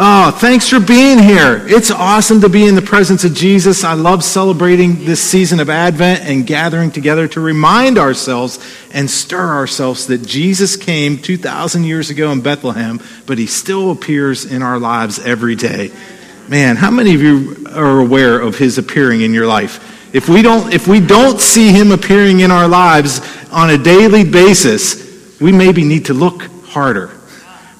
Oh, thanks for being here. It's awesome to be in the presence of Jesus. I love celebrating this season of Advent and gathering together to remind ourselves and stir ourselves that Jesus came 2,000 years ago in Bethlehem, but he still appears in our lives every day. Man, how many of you are aware of his appearing in your life? If we don't, if we don't see him appearing in our lives on a daily basis, we maybe need to look harder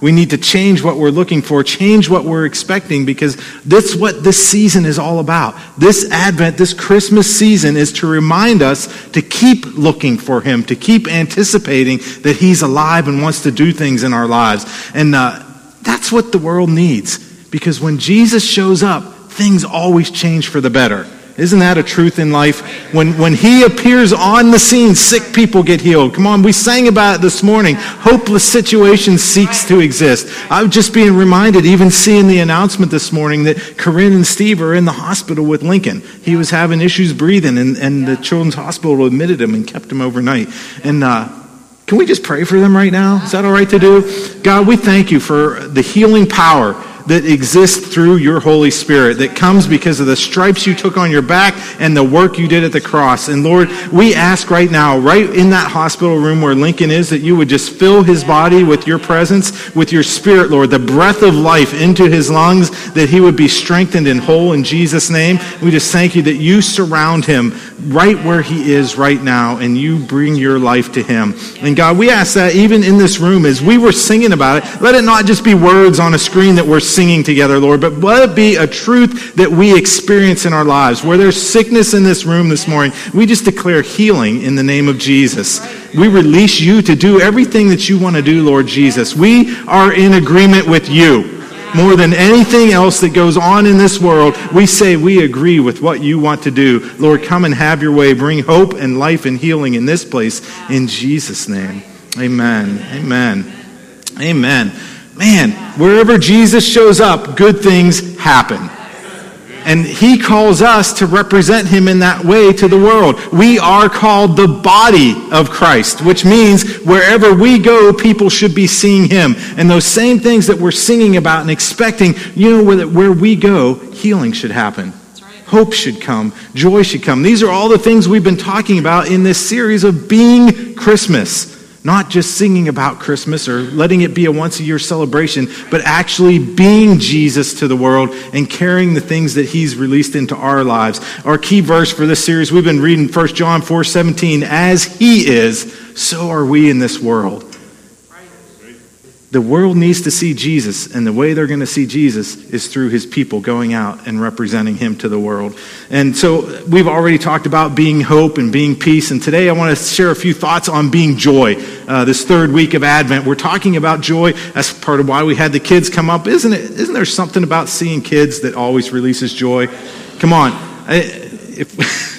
we need to change what we're looking for, change what we're expecting, because that's what this season is all about. This Advent, this Christmas season is to remind us to keep looking for Him, to keep anticipating that He's alive and wants to do things in our lives. And uh, that's what the world needs, because when Jesus shows up, things always change for the better. Isn't that a truth in life? When, when he appears on the scene, sick people get healed. Come on, we sang about it this morning. Hopeless situations seeks to exist. I'm just being reminded, even seeing the announcement this morning that Corinne and Steve are in the hospital with Lincoln. He was having issues breathing, and, and the Children's Hospital admitted him and kept him overnight. And uh, can we just pray for them right now? Is that all right to do? God, we thank you for the healing power that exists through your Holy Spirit, that comes because of the stripes you took on your back and the work you did at the cross. And Lord, we ask right now, right in that hospital room where Lincoln is, that you would just fill his body with your presence, with your spirit, Lord, the breath of life into his lungs, that he would be strengthened and whole in Jesus' name. We just thank you that you surround him right where he is right now and you bring your life to him. And God, we ask that even in this room, as we were singing about it, let it not just be words on a screen that we're singing together, Lord, but let it be a truth that we experience in our lives. Where there's sickness in this room this morning, we just declare healing in the name of Jesus. We release you to do everything that you want to do, Lord Jesus. We are in agreement with you more than anything else that goes on in this world, we say we agree with what you want to do. Lord, come and have your way. Bring hope and life and healing in this place in Jesus' name. Amen. Amen. Amen. Man, wherever Jesus shows up, good things happen. And he calls us to represent him in that way to the world. We are called the body of Christ, which means wherever we go, people should be seeing him. And those same things that we're singing about and expecting, you know, where, where we go, healing should happen. Hope should come. Joy should come. These are all the things we've been talking about in this series of being Christmas. Not just singing about Christmas or letting it be a once a year celebration, but actually being Jesus to the world and carrying the things that he's released into our lives. Our key verse for this series, we've been reading 1 John 4 17. As he is, so are we in this world. The world needs to see Jesus, and the way they're going to see Jesus is through his people going out and representing him to the world. And so we've already talked about being hope and being peace, and today I want to share a few thoughts on being joy. Uh, this third week of Advent, we're talking about joy. That's part of why we had the kids come up, isn't it? Isn't there something about seeing kids that always releases joy? Come on. I, if,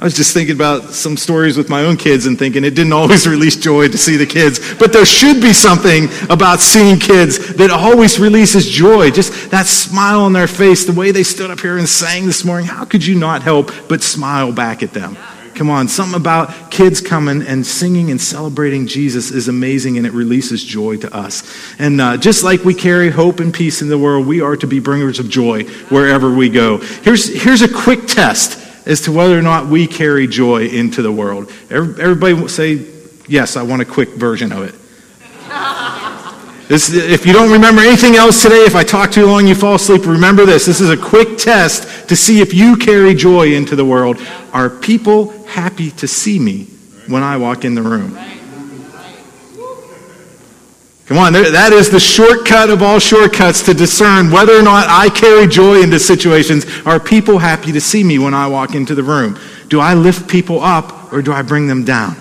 I was just thinking about some stories with my own kids and thinking it didn't always release joy to see the kids. But there should be something about seeing kids that always releases joy. Just that smile on their face, the way they stood up here and sang this morning. How could you not help but smile back at them? Come on, something about kids coming and singing and celebrating Jesus is amazing and it releases joy to us. And uh, just like we carry hope and peace in the world, we are to be bringers of joy wherever we go. Here's, here's a quick test as to whether or not we carry joy into the world. Everybody will say, Yes, I want a quick version of it. This, if you don't remember anything else today, if I talk too long, you fall asleep, remember this. This is a quick test to see if you carry joy into the world. Are people happy to see me when I walk in the room? Come on, that is the shortcut of all shortcuts to discern whether or not I carry joy into situations. Are people happy to see me when I walk into the room? Do I lift people up or do I bring them down?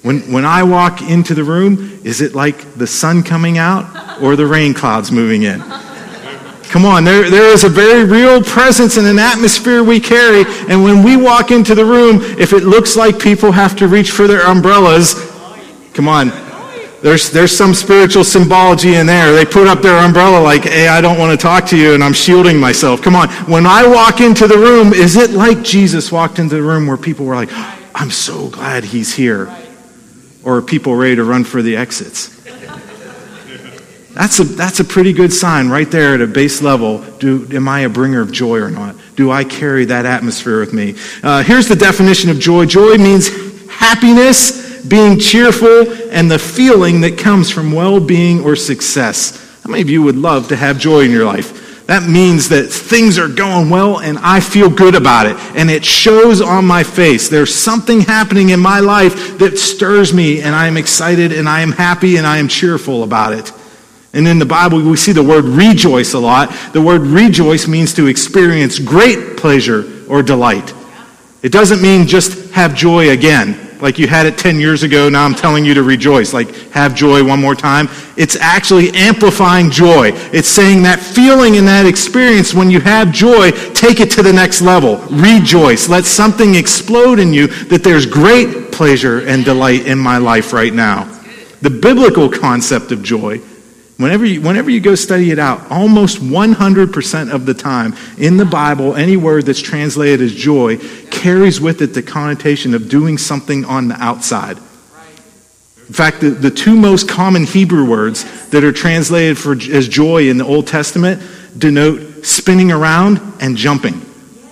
When, when I walk into the room, is it like the sun coming out or the rain clouds moving in? Come on, there, there is a very real presence and an atmosphere we carry. And when we walk into the room, if it looks like people have to reach for their umbrellas, come on, there's, there's some spiritual symbology in there. They put up their umbrella like, hey, I don't want to talk to you and I'm shielding myself. Come on. When I walk into the room, is it like Jesus walked into the room where people were like, I'm so glad he's here? Or people ready to run for the exits? That's a, that's a pretty good sign right there at a base level. Do, am I a bringer of joy or not? Do I carry that atmosphere with me? Uh, here's the definition of joy joy means happiness, being cheerful, and the feeling that comes from well being or success. How many of you would love to have joy in your life? That means that things are going well and I feel good about it. And it shows on my face. There's something happening in my life that stirs me and I am excited and I am happy and I am cheerful about it. And in the Bible, we see the word rejoice a lot. The word rejoice means to experience great pleasure or delight. It doesn't mean just have joy again, like you had it 10 years ago. Now I'm telling you to rejoice, like have joy one more time. It's actually amplifying joy. It's saying that feeling and that experience when you have joy, take it to the next level. Rejoice. Let something explode in you that there's great pleasure and delight in my life right now. The biblical concept of joy Whenever you, whenever you go study it out, almost 100% of the time in the Bible, any word that's translated as joy carries with it the connotation of doing something on the outside. In fact, the, the two most common Hebrew words that are translated for, as joy in the Old Testament denote spinning around and jumping.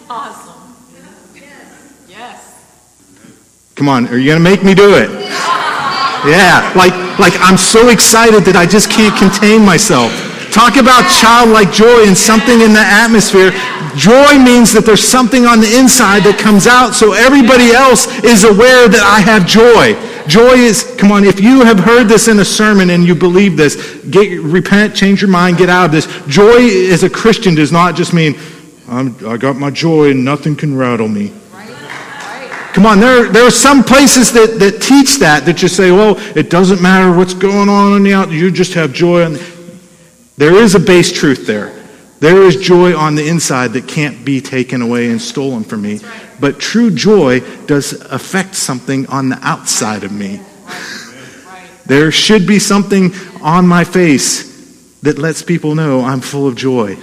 Awesome. Yes. Yes. Come on, are you going to make me do it? Yeah, like, like I'm so excited that I just can't contain myself. Talk about childlike joy and something in the atmosphere. Joy means that there's something on the inside that comes out so everybody else is aware that I have joy. Joy is, come on, if you have heard this in a sermon and you believe this, get, repent, change your mind, get out of this. Joy as a Christian does not just mean, i got my joy and nothing can rattle me. Come on, there, there are some places that, that teach that, that just say, well, it doesn't matter what's going on on the outside, you just have joy. On the... There is a base truth there. There is joy on the inside that can't be taken away and stolen from me. But true joy does affect something on the outside of me. there should be something on my face that lets people know I'm full of joy.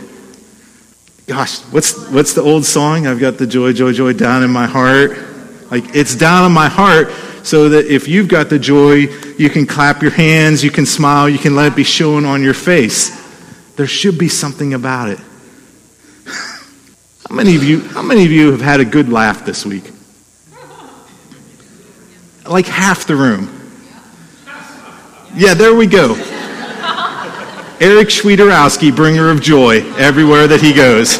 Gosh, what's, what's the old song? I've got the joy, joy, joy down in my heart. Like it's down in my heart so that if you've got the joy, you can clap your hands, you can smile, you can let it be shown on your face. There should be something about it. How many of you, how many of you have had a good laugh this week? Like half the room. Yeah, there we go. Eric Schwiederowski, bringer of joy everywhere that he goes.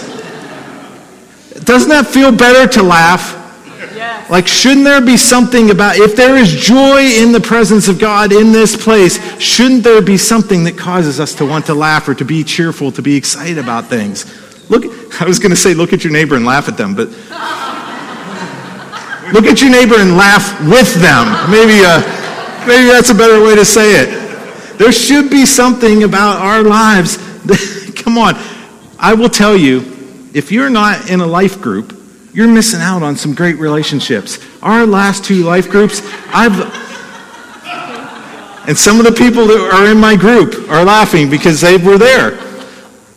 Doesn't that feel better to laugh? Like, shouldn't there be something about, if there is joy in the presence of God in this place, shouldn't there be something that causes us to want to laugh or to be cheerful, to be excited about things? Look, I was going to say, look at your neighbor and laugh at them, but look at your neighbor and laugh with them. Maybe, uh, maybe that's a better way to say it. There should be something about our lives. Come on. I will tell you, if you're not in a life group, you're missing out on some great relationships. Our last two life groups, I've. And some of the people that are in my group are laughing because they were there.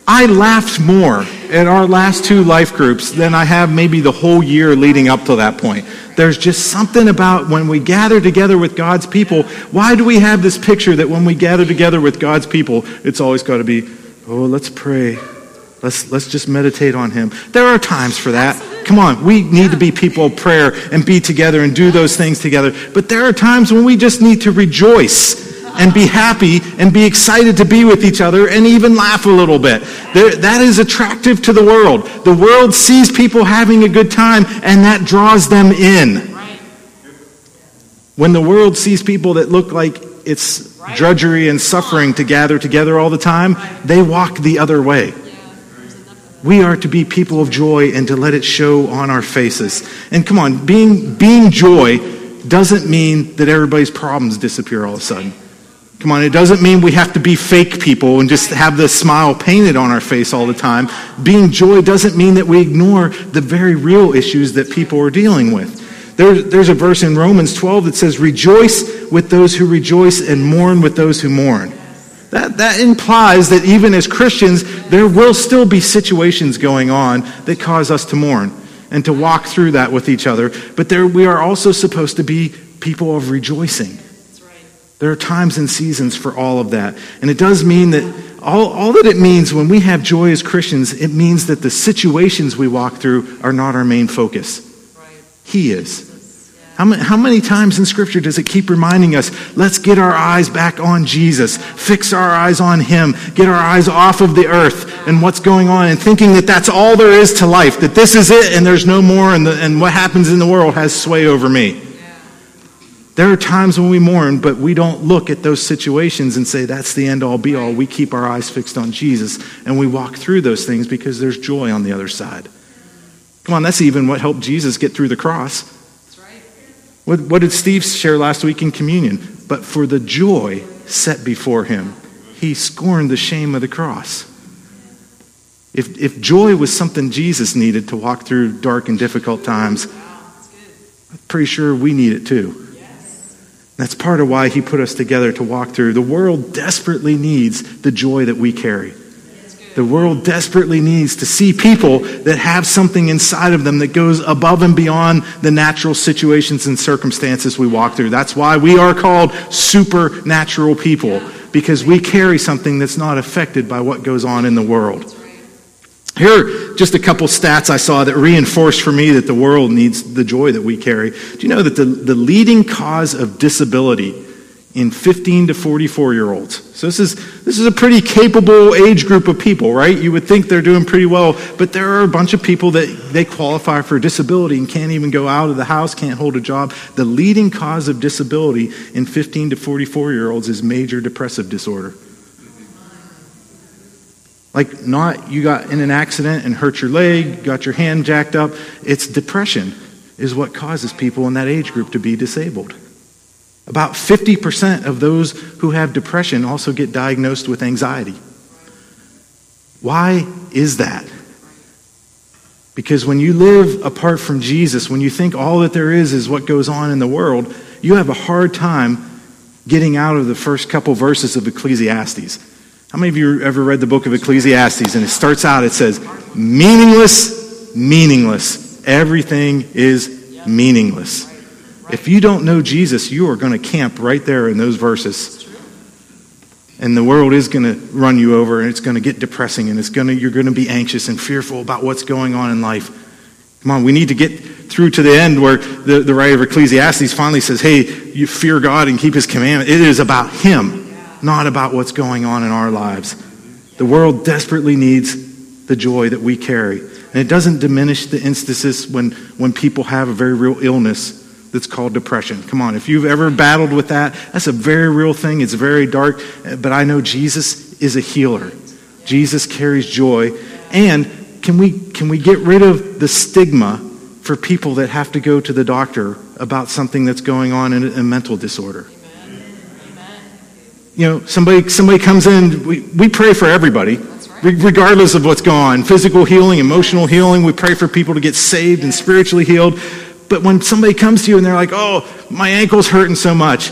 I laughed more at our last two life groups than I have maybe the whole year leading up to that point. There's just something about when we gather together with God's people. Why do we have this picture that when we gather together with God's people, it's always got to be, oh, let's pray. Let's, let's just meditate on Him. There are times for that. Come on, we need to be people of prayer and be together and do those things together. But there are times when we just need to rejoice and be happy and be excited to be with each other and even laugh a little bit. There, that is attractive to the world. The world sees people having a good time and that draws them in. When the world sees people that look like it's drudgery and suffering to gather together all the time, they walk the other way. We are to be people of joy and to let it show on our faces. And come on, being, being joy doesn't mean that everybody's problems disappear all of a sudden. Come on, it doesn't mean we have to be fake people and just have the smile painted on our face all the time. Being joy doesn't mean that we ignore the very real issues that people are dealing with. There, there's a verse in Romans 12 that says, Rejoice with those who rejoice and mourn with those who mourn. That, that implies that even as Christians, there will still be situations going on that cause us to mourn and to walk through that with each other. But there, we are also supposed to be people of rejoicing. There are times and seasons for all of that. And it does mean that all, all that it means when we have joy as Christians, it means that the situations we walk through are not our main focus. Right. He is. How many, how many, times in Scripture does it keep reminding us, let's get our eyes back on Jesus, fix our eyes on Him, get our eyes off of the earth and what's going on, and thinking that that's all there is to life, that this is it and there's no more, and, the, and what happens in the world has sway over me. There are times when we mourn, but we don't look at those situations and say, that's the end all be all. We keep our eyes fixed on Jesus and we walk through those things because there's joy on the other side. Come on, that's even what helped Jesus get through the cross. What, what did Steve share last week in communion? But for the joy set before him, he scorned the shame of the cross. If, if joy was something Jesus needed to walk through dark and difficult times, I'm pretty sure we need it too. That's part of why he put us together to walk through. The world desperately needs the joy that we carry. The world desperately needs to see people that have something inside of them that goes above and beyond the natural situations and circumstances we walk through. That's why we are called supernatural people, because we carry something that's not affected by what goes on in the world. Here are just a couple stats I saw that reinforced for me that the world needs the joy that we carry. Do you know that the, the leading cause of disability in 15 to 44 year olds? So this is, this is a pretty capable age group of people, right? You would think they're doing pretty well, but there are a bunch of people that they qualify for disability and can't even go out of the house, can't hold a job. The leading cause of disability in 15 to 44 year olds is major depressive disorder. Like, not you got in an accident and hurt your leg, got your hand jacked up. It's depression, is what causes people in that age group to be disabled. About 50% of those who have depression also get diagnosed with anxiety. Why is that? Because when you live apart from Jesus, when you think all that there is is what goes on in the world, you have a hard time getting out of the first couple verses of Ecclesiastes. How many of you ever read the book of Ecclesiastes? And it starts out, it says, meaningless, meaningless. Everything is meaningless. If you don't know Jesus, you are going to camp right there in those verses. And the world is going to run you over and it's going to get depressing and it's going to, you're going to be anxious and fearful about what's going on in life. Come on, we need to get through to the end where the, the writer of Ecclesiastes finally says, hey, you fear God and keep his commandment. It is about him not about what's going on in our lives. The world desperately needs the joy that we carry. And it doesn't diminish the instances when, when people have a very real illness that's called depression. Come on, if you've ever battled with that, that's a very real thing. It's very dark, but I know Jesus is a healer. Jesus carries joy. And can we, can we get rid of the stigma for people that have to go to the doctor about something that's going on in a, a mental disorder? you know, somebody, somebody comes in, we, we pray for everybody, regardless of what's going on. Physical healing, emotional healing, we pray for people to get saved and spiritually healed. But when somebody comes to you and they're like, oh, my ankle's hurting so much,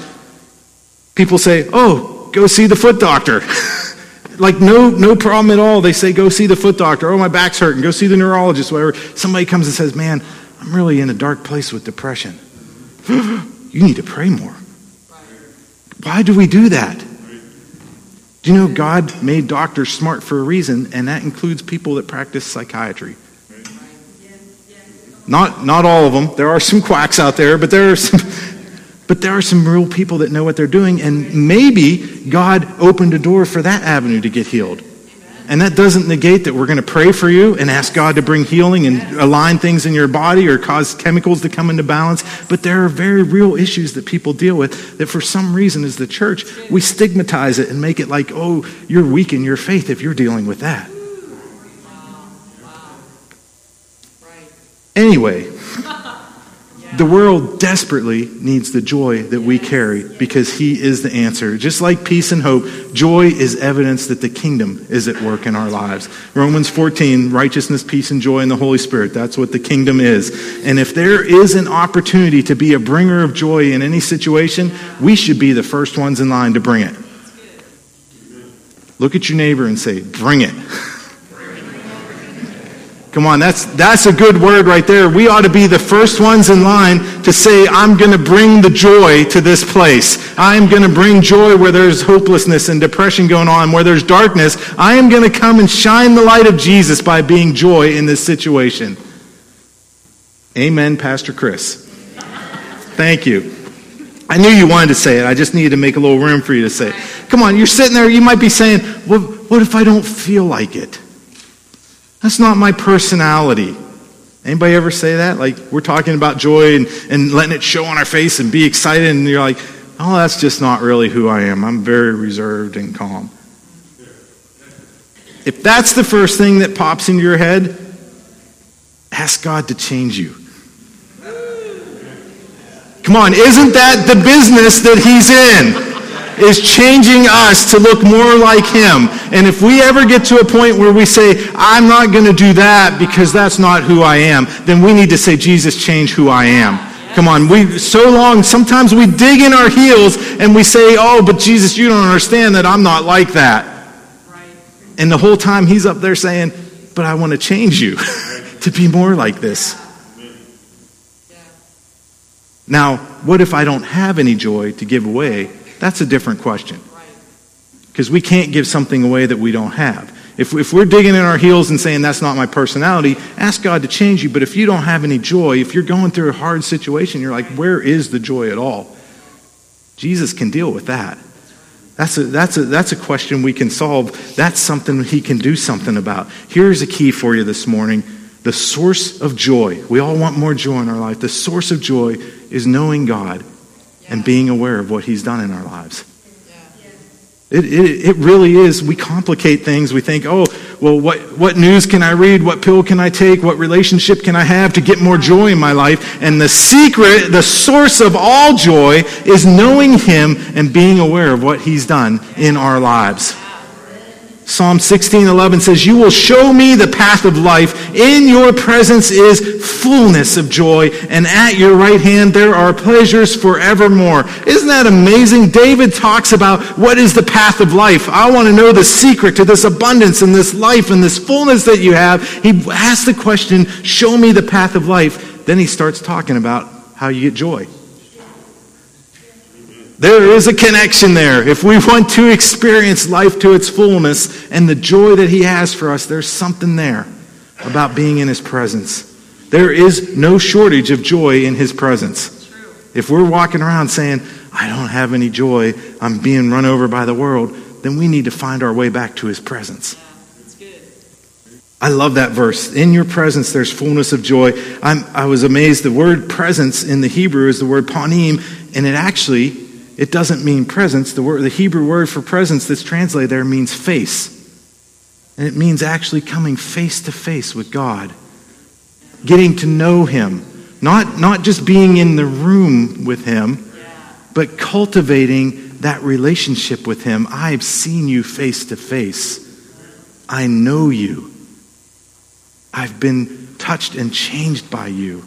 people say, oh, go see the foot doctor. like no no problem at all. They say, go see the foot doctor. Oh, my back's hurting. Go see the neurologist, whatever. Somebody comes and says, man, I'm really in a dark place with depression. you need to pray more. Why do we do that? Do you know God made doctors smart for a reason, and that includes people that practice psychiatry? Not, not all of them. There are some quacks out there, but there are some, but there are some real people that know what they're doing, and maybe God opened a door for that avenue to get healed. And that doesn't negate that we're going to pray for you and ask God to bring healing and align things in your body or cause chemicals to come into balance. But there are very real issues that people deal with that for some reason, as the church, we stigmatize it and make it like, oh, you're weak in your faith if you're dealing with that. Anyway. The world desperately needs the joy that we carry because He is the answer. Just like peace and hope, joy is evidence that the kingdom is at work in our lives. Romans 14, righteousness, peace, and joy in the Holy Spirit. That's what the kingdom is. And if there is an opportunity to be a bringer of joy in any situation, we should be the first ones in line to bring it. Look at your neighbor and say, Bring it. Come on, that's, that's a good word right there. We ought to be the first ones in line to say, I'm going to bring the joy to this place. I'm going to bring joy where there's hopelessness and depression going on, where there's darkness. I am going to come and shine the light of Jesus by being joy in this situation. Amen, Pastor Chris. Thank you. I knew you wanted to say it. I just needed to make a little room for you to say it. Come on, you're sitting there, you might be saying, well, what if I don't feel like it? That's not my personality. Anybody ever say that? Like we're talking about joy and, and letting it show on our face and be excited, and you're like, oh, that's just not really who I am. I'm very reserved and calm. If that's the first thing that pops into your head, ask God to change you. Come on, isn't that the business that He's in? Is changing us to look more like Him. And if we ever get to a point where we say, I'm not going to do that because that's not who I am, then we need to say, Jesus, change who I am. Come on, we so long, sometimes we dig in our heels and we say, Oh, but Jesus, you don't understand that I'm not like that. And the whole time he's up there saying, But I want to change you to be more like this. Now, what if I don't have any joy to give away that's a different question. Because we can't give something away that we don't have. If, if we're digging in our heels and saying that's not my personality, ask God to change you. But if you don't have any joy, if you're going through a hard situation, you're like, where is the joy at all? Jesus can deal with that. That's a, that's, a, that's a question we can solve. That's something he can do something about. Here's a key for you this morning the source of joy. We all want more joy in our life. The source of joy is knowing God and being aware of what He's done in our lives. It, it, it really is. We complicate things. We think, oh, well, what, what news can I read? What pill can I take? What relationship can I have to get more joy in my life? And the secret, the source of all joy, is knowing Him and being aware of what He's done in our lives. Psalm 16:11 says, "You will show me the path of life. In your presence is fullness of joy, and at your right hand there are pleasures forevermore." Isn't that amazing? David talks about what is the path of life. I want to know the secret to this abundance and this life and this fullness that you have. He asks the question, "Show me the path of life." Then he starts talking about how you get joy. There is a connection there. If we want to experience life to its fullness and the joy that He has for us, there's something there about being in His presence. There is no shortage of joy in His presence. If we're walking around saying, I don't have any joy, I'm being run over by the world, then we need to find our way back to His presence. I love that verse. In your presence, there's fullness of joy. I'm, i was amazed. The word presence in the Hebrew is the word panim, and it actually it doesn't mean presence. The, word, the Hebrew word for presence that's translated there means face. And it means actually coming face to face with God, getting to know Him. Not, not just being in the room with Him, but cultivating that relationship with Him. I've seen you face to face. I know you. I've been touched and changed by you.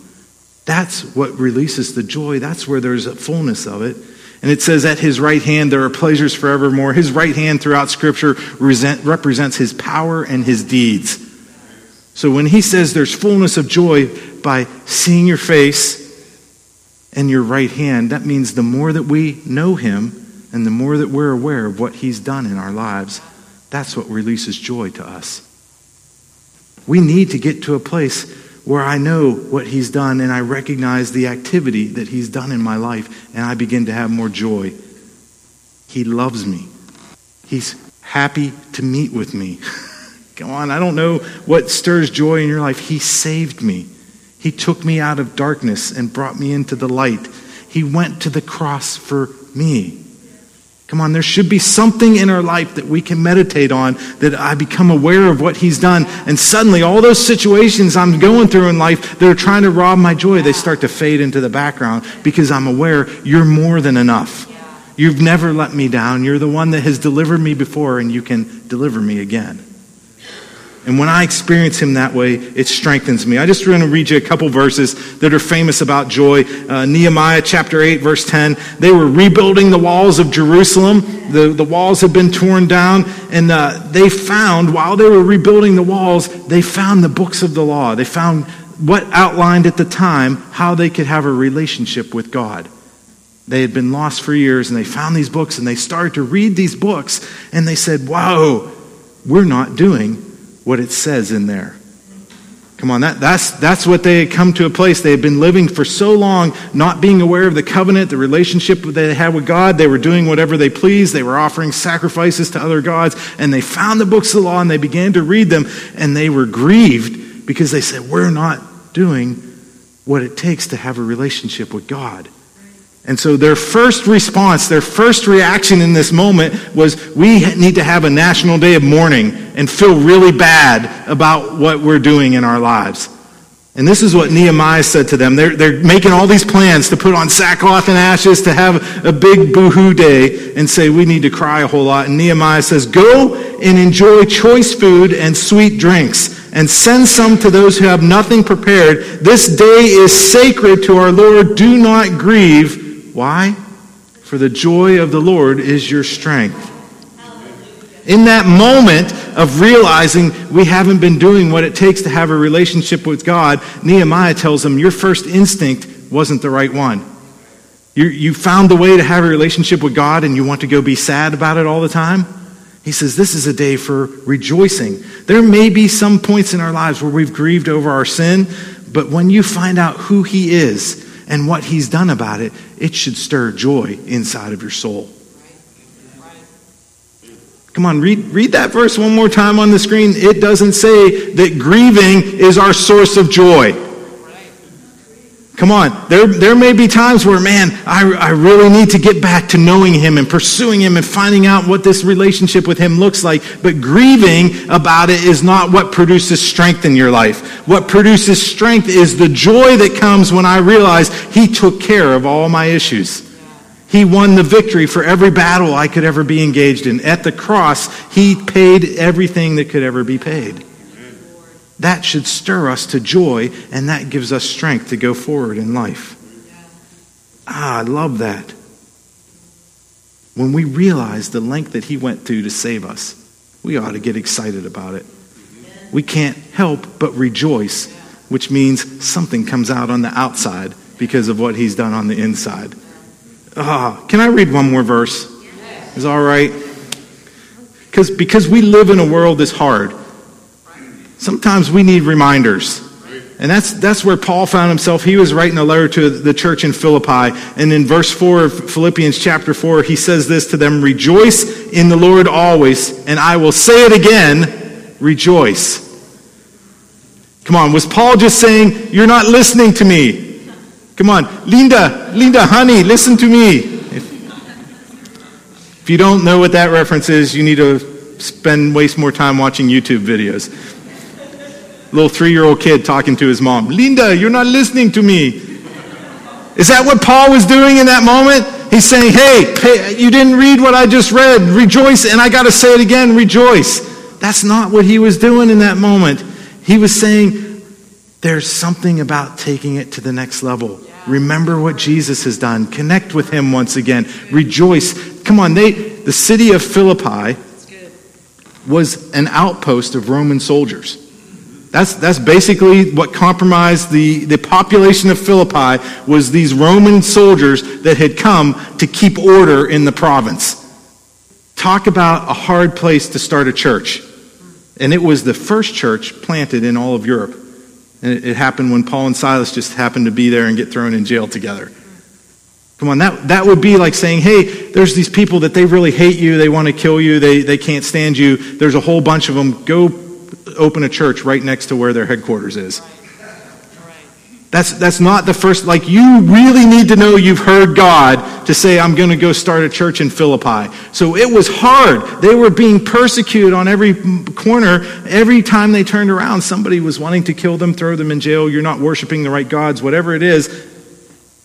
That's what releases the joy. That's where there's a fullness of it. And it says, At his right hand there are pleasures forevermore. His right hand throughout Scripture represents his power and his deeds. So when he says there's fullness of joy by seeing your face and your right hand, that means the more that we know him and the more that we're aware of what he's done in our lives, that's what releases joy to us. We need to get to a place where I know what He's done and I recognize the activity that He's done in my life, and I begin to have more joy. He loves me. He's happy to meet with me. Come on, I don't know what stirs joy in your life. He saved me. He took me out of darkness and brought me into the light. He went to the cross for me. Come on, there should be something in our life that we can meditate on that I become aware of what He's done. And suddenly, all those situations I'm going through in life that are trying to rob my joy, they start to fade into the background because I'm aware you're more than enough. You've never let me down. You're the one that has delivered me before, and you can deliver me again. And when I experience him that way, it strengthens me. I just want to read you a couple verses that are famous about joy. Uh, Nehemiah chapter 8, verse 10. They were rebuilding the walls of Jerusalem. The, the walls had been torn down. And uh, they found, while they were rebuilding the walls, they found the books of the law. They found what outlined at the time how they could have a relationship with God. They had been lost for years and they found these books and they started to read these books and they said, Whoa, we're not doing what it says in there. Come on, that, that's, that's what they had come to a place. They had been living for so long, not being aware of the covenant, the relationship that they had with God. They were doing whatever they pleased. They were offering sacrifices to other gods. And they found the books of the law and they began to read them. And they were grieved because they said, We're not doing what it takes to have a relationship with God. And so their first response, their first reaction in this moment was we need to have a national day of mourning and feel really bad about what we're doing in our lives. And this is what Nehemiah said to them. They're, they're making all these plans to put on sackcloth and ashes, to have a big boohoo day, and say we need to cry a whole lot. And Nehemiah says, Go and enjoy choice food and sweet drinks, and send some to those who have nothing prepared. This day is sacred to our Lord. Do not grieve why? For the joy of the Lord is your strength. In that moment of realizing we haven't been doing what it takes to have a relationship with God, Nehemiah tells them, Your first instinct wasn't the right one. You, you found the way to have a relationship with God and you want to go be sad about it all the time? He says, This is a day for rejoicing. There may be some points in our lives where we've grieved over our sin, but when you find out who He is and what He's done about it, it should stir joy inside of your soul. Come on, read, read that verse one more time on the screen. It doesn't say that grieving is our source of joy. Come on. There, there may be times where, man, I, I really need to get back to knowing Him and pursuing Him and finding out what this relationship with Him looks like. But grieving about it is not what produces strength in your life. What produces strength is the joy that comes when I realize He took care of all my issues. He won the victory for every battle I could ever be engaged in. At the cross, He paid everything that could ever be paid. That should stir us to joy, and that gives us strength to go forward in life. Ah, I love that. When we realize the length that He went through to save us, we ought to get excited about it. We can't help but rejoice, which means something comes out on the outside because of what He's done on the inside. Ah, can I read one more verse? Is all right? Because because we live in a world that's hard. Sometimes we need reminders. And that's, that's where Paul found himself. He was writing a letter to the church in Philippi. And in verse 4 of Philippians chapter 4, he says this to them Rejoice in the Lord always. And I will say it again rejoice. Come on, was Paul just saying, You're not listening to me? Come on, Linda, Linda, honey, listen to me. If, if you don't know what that reference is, you need to spend waste more time watching YouTube videos little three year old kid talking to his mom. Linda, you're not listening to me. Is that what Paul was doing in that moment? He's saying, hey, hey you didn't read what I just read. Rejoice. And I got to say it again rejoice. That's not what he was doing in that moment. He was saying, there's something about taking it to the next level. Remember what Jesus has done. Connect with him once again. Rejoice. Come on, they the city of Philippi was an outpost of Roman soldiers. That's, that's basically what compromised the, the population of Philippi was these Roman soldiers that had come to keep order in the province. Talk about a hard place to start a church. And it was the first church planted in all of Europe. And it, it happened when Paul and Silas just happened to be there and get thrown in jail together. Come on, that, that would be like saying, hey, there's these people that they really hate you, they want to kill you, they, they can't stand you. There's a whole bunch of them. Go open a church right next to where their headquarters is. That's, that's not the first, like, you really need to know you've heard God to say, I'm going to go start a church in Philippi. So it was hard. They were being persecuted on every corner. Every time they turned around, somebody was wanting to kill them, throw them in jail. You're not worshiping the right gods, whatever it is.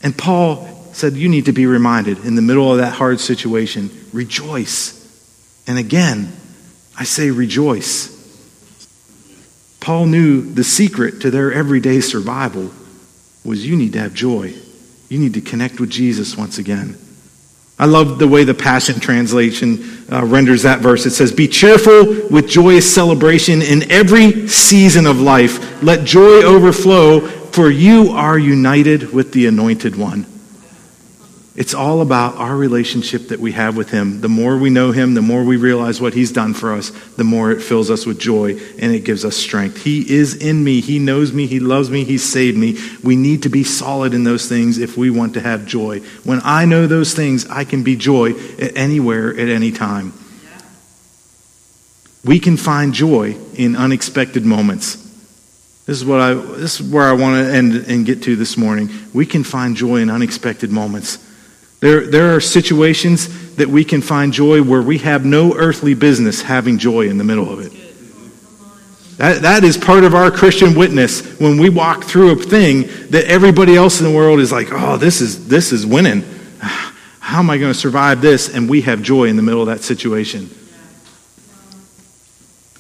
And Paul said, You need to be reminded in the middle of that hard situation, rejoice. And again, I say rejoice. Paul knew the secret to their everyday survival was you need to have joy. You need to connect with Jesus once again. I love the way the Passion Translation uh, renders that verse. It says, Be cheerful with joyous celebration in every season of life. Let joy overflow, for you are united with the Anointed One. It's all about our relationship that we have with Him. The more we know Him, the more we realize what He's done for us, the more it fills us with joy and it gives us strength. He is in me. He knows me. He loves me. He saved me. We need to be solid in those things if we want to have joy. When I know those things, I can be joy at anywhere, at any time. We can find joy in unexpected moments. This is what I this is where I want to end and get to this morning. We can find joy in unexpected moments. There, there are situations that we can find joy where we have no earthly business having joy in the middle of it. That, that is part of our Christian witness when we walk through a thing that everybody else in the world is like, oh, this is, this is winning. How am I going to survive this? And we have joy in the middle of that situation.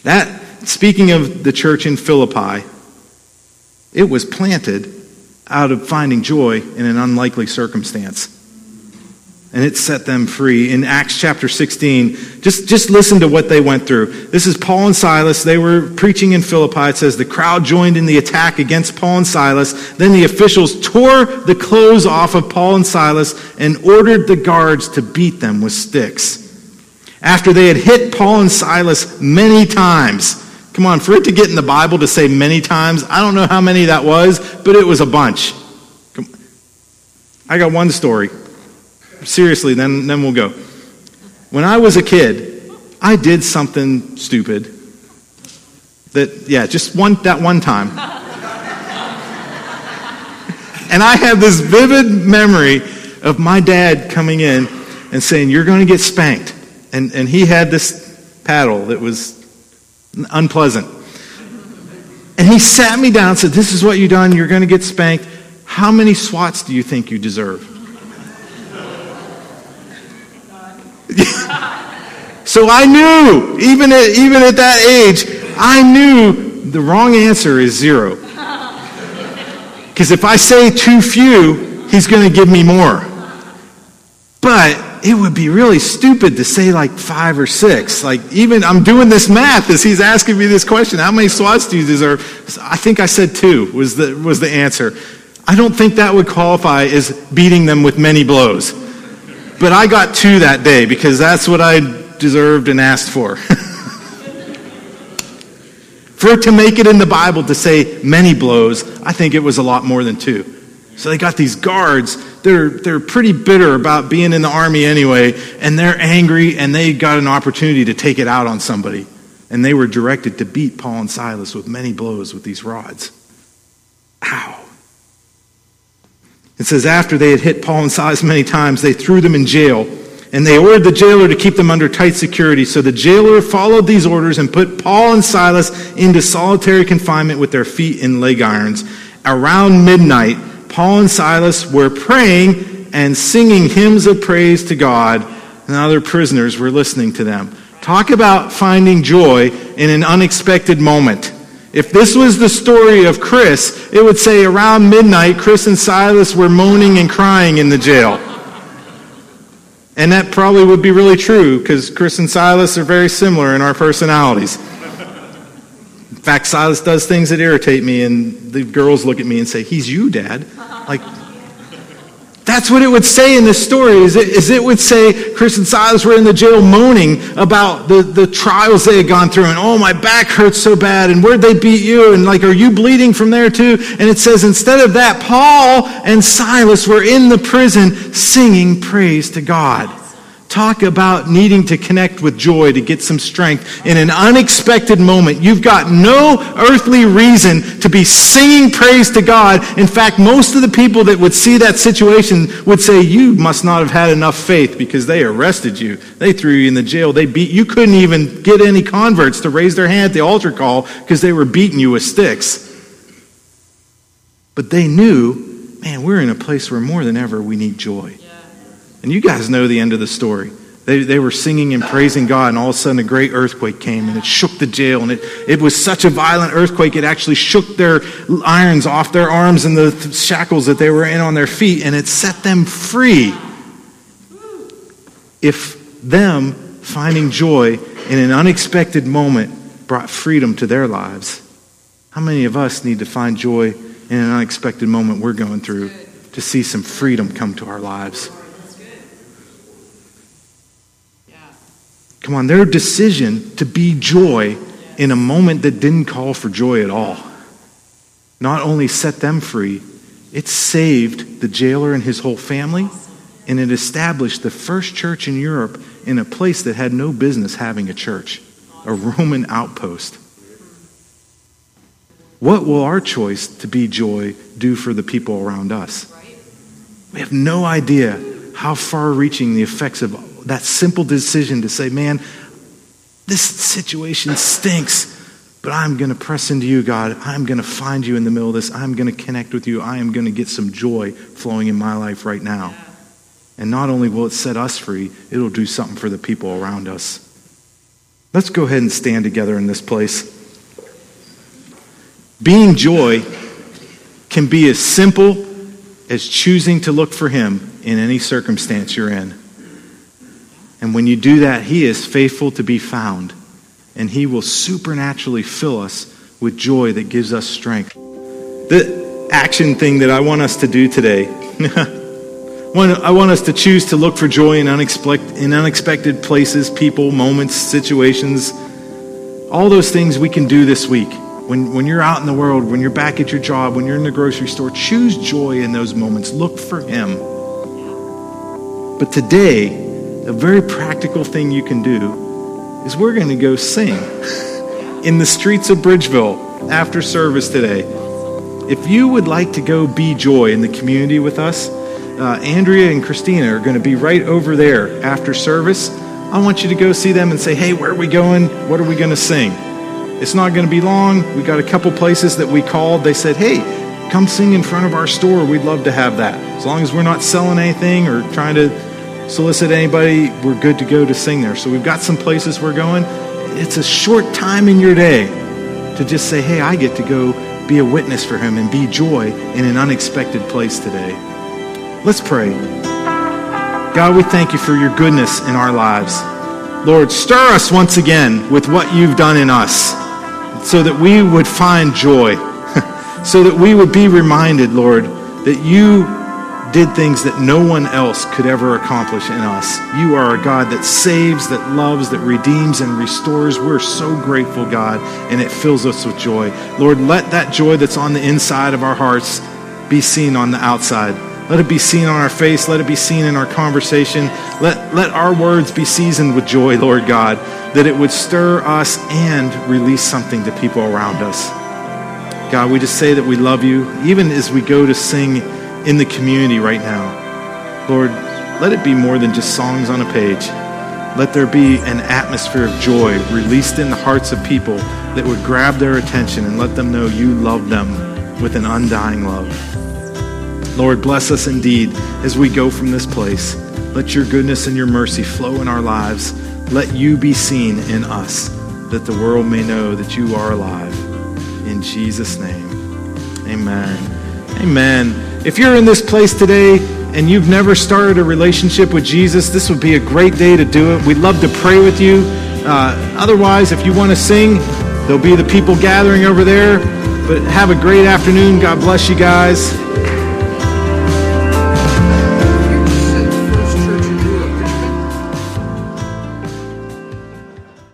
That, speaking of the church in Philippi, it was planted out of finding joy in an unlikely circumstance and it set them free. In Acts chapter 16, just, just listen to what they went through. This is Paul and Silas. They were preaching in Philippi. It says the crowd joined in the attack against Paul and Silas. Then the officials tore the clothes off of Paul and Silas and ordered the guards to beat them with sticks. After they had hit Paul and Silas many times, come on, for it to get in the Bible to say many times, I don't know how many that was, but it was a bunch. I got one story seriously, then, then we'll go. When I was a kid, I did something stupid. That, yeah, just one, that one time. and I have this vivid memory of my dad coming in and saying, You're going to get spanked. And, and he had this paddle that was unpleasant. And he sat me down and said, This is what you've done. You're going to get spanked. How many swats do you think you deserve? so I knew, even at, even at that age, I knew the wrong answer is zero. Because if I say too few, he's going to give me more. But it would be really stupid to say like five or six. Like, even I'm doing this math as he's asking me this question how many swats do you deserve? I think I said two was the, was the answer. I don't think that would qualify as beating them with many blows. But I got two that day because that's what I deserved and asked for. for it to make it in the Bible to say many blows, I think it was a lot more than two. So they got these guards. They're, they're pretty bitter about being in the army anyway, and they're angry, and they got an opportunity to take it out on somebody. And they were directed to beat Paul and Silas with many blows with these rods. Ow. It says, after they had hit Paul and Silas many times, they threw them in jail. And they ordered the jailer to keep them under tight security. So the jailer followed these orders and put Paul and Silas into solitary confinement with their feet in leg irons. Around midnight, Paul and Silas were praying and singing hymns of praise to God, and other prisoners were listening to them. Talk about finding joy in an unexpected moment. If this was the story of Chris, it would say around midnight, Chris and Silas were moaning and crying in the jail. And that probably would be really true because Chris and Silas are very similar in our personalities. In fact, Silas does things that irritate me, and the girls look at me and say, He's you, Dad. Like, that's what it would say in this story, is it, is it would say Chris and Silas were in the jail moaning about the, the trials they had gone through, and oh, my back hurts so bad, and where'd they beat you, and like, are you bleeding from there too? And it says instead of that, Paul and Silas were in the prison singing praise to God. Talk about needing to connect with joy to get some strength in an unexpected moment. You've got no earthly reason to be singing praise to God. In fact, most of the people that would see that situation would say, You must not have had enough faith because they arrested you. They threw you in the jail. They beat you. Couldn't even get any converts to raise their hand at the altar call because they were beating you with sticks. But they knew, man, we're in a place where more than ever we need joy. And you guys know the end of the story. They, they were singing and praising God, and all of a sudden a great earthquake came and it shook the jail. And it, it was such a violent earthquake, it actually shook their irons off their arms and the shackles that they were in on their feet, and it set them free. If them finding joy in an unexpected moment brought freedom to their lives, how many of us need to find joy in an unexpected moment we're going through to see some freedom come to our lives? Come on, their decision to be joy in a moment that didn't call for joy at all not only set them free, it saved the jailer and his whole family, and it established the first church in Europe in a place that had no business having a church, a Roman outpost. What will our choice to be joy do for the people around us? We have no idea how far reaching the effects of that simple decision to say, man, this situation stinks, but I'm going to press into you, God. I'm going to find you in the middle of this. I'm going to connect with you. I am going to get some joy flowing in my life right now. And not only will it set us free, it'll do something for the people around us. Let's go ahead and stand together in this place. Being joy can be as simple as choosing to look for Him in any circumstance you're in. And when you do that, He is faithful to be found, and He will supernaturally fill us with joy that gives us strength. The action thing that I want us to do today, I want us to choose to look for joy in unexpected, places, people, moments, situations. All those things we can do this week. When, when you're out in the world, when you're back at your job, when you're in the grocery store, choose joy in those moments. Look for Him. But today, a very practical thing you can do is we're going to go sing in the streets of Bridgeville after service today. If you would like to go be joy in the community with us, uh, Andrea and Christina are going to be right over there after service. I want you to go see them and say, hey, where are we going? What are we going to sing? It's not going to be long. We got a couple places that we called. They said, hey, come sing in front of our store. We'd love to have that. As long as we're not selling anything or trying to solicit anybody, we're good to go to sing there. So we've got some places we're going. It's a short time in your day to just say, hey, I get to go be a witness for him and be joy in an unexpected place today. Let's pray. God, we thank you for your goodness in our lives. Lord, stir us once again with what you've done in us so that we would find joy, so that we would be reminded, Lord, that you did things that no one else could ever accomplish in us. You are a God that saves, that loves, that redeems, and restores. We're so grateful, God, and it fills us with joy. Lord, let that joy that's on the inside of our hearts be seen on the outside. Let it be seen on our face. Let it be seen in our conversation. Let, let our words be seasoned with joy, Lord God, that it would stir us and release something to people around us. God, we just say that we love you, even as we go to sing in the community right now. Lord, let it be more than just songs on a page. Let there be an atmosphere of joy released in the hearts of people that would grab their attention and let them know you love them with an undying love. Lord, bless us indeed as we go from this place. Let your goodness and your mercy flow in our lives. Let you be seen in us, that the world may know that you are alive. In Jesus' name, amen. Amen. If you're in this place today and you've never started a relationship with Jesus, this would be a great day to do it. We'd love to pray with you. Uh, otherwise, if you want to sing, there'll be the people gathering over there. But have a great afternoon. God bless you guys.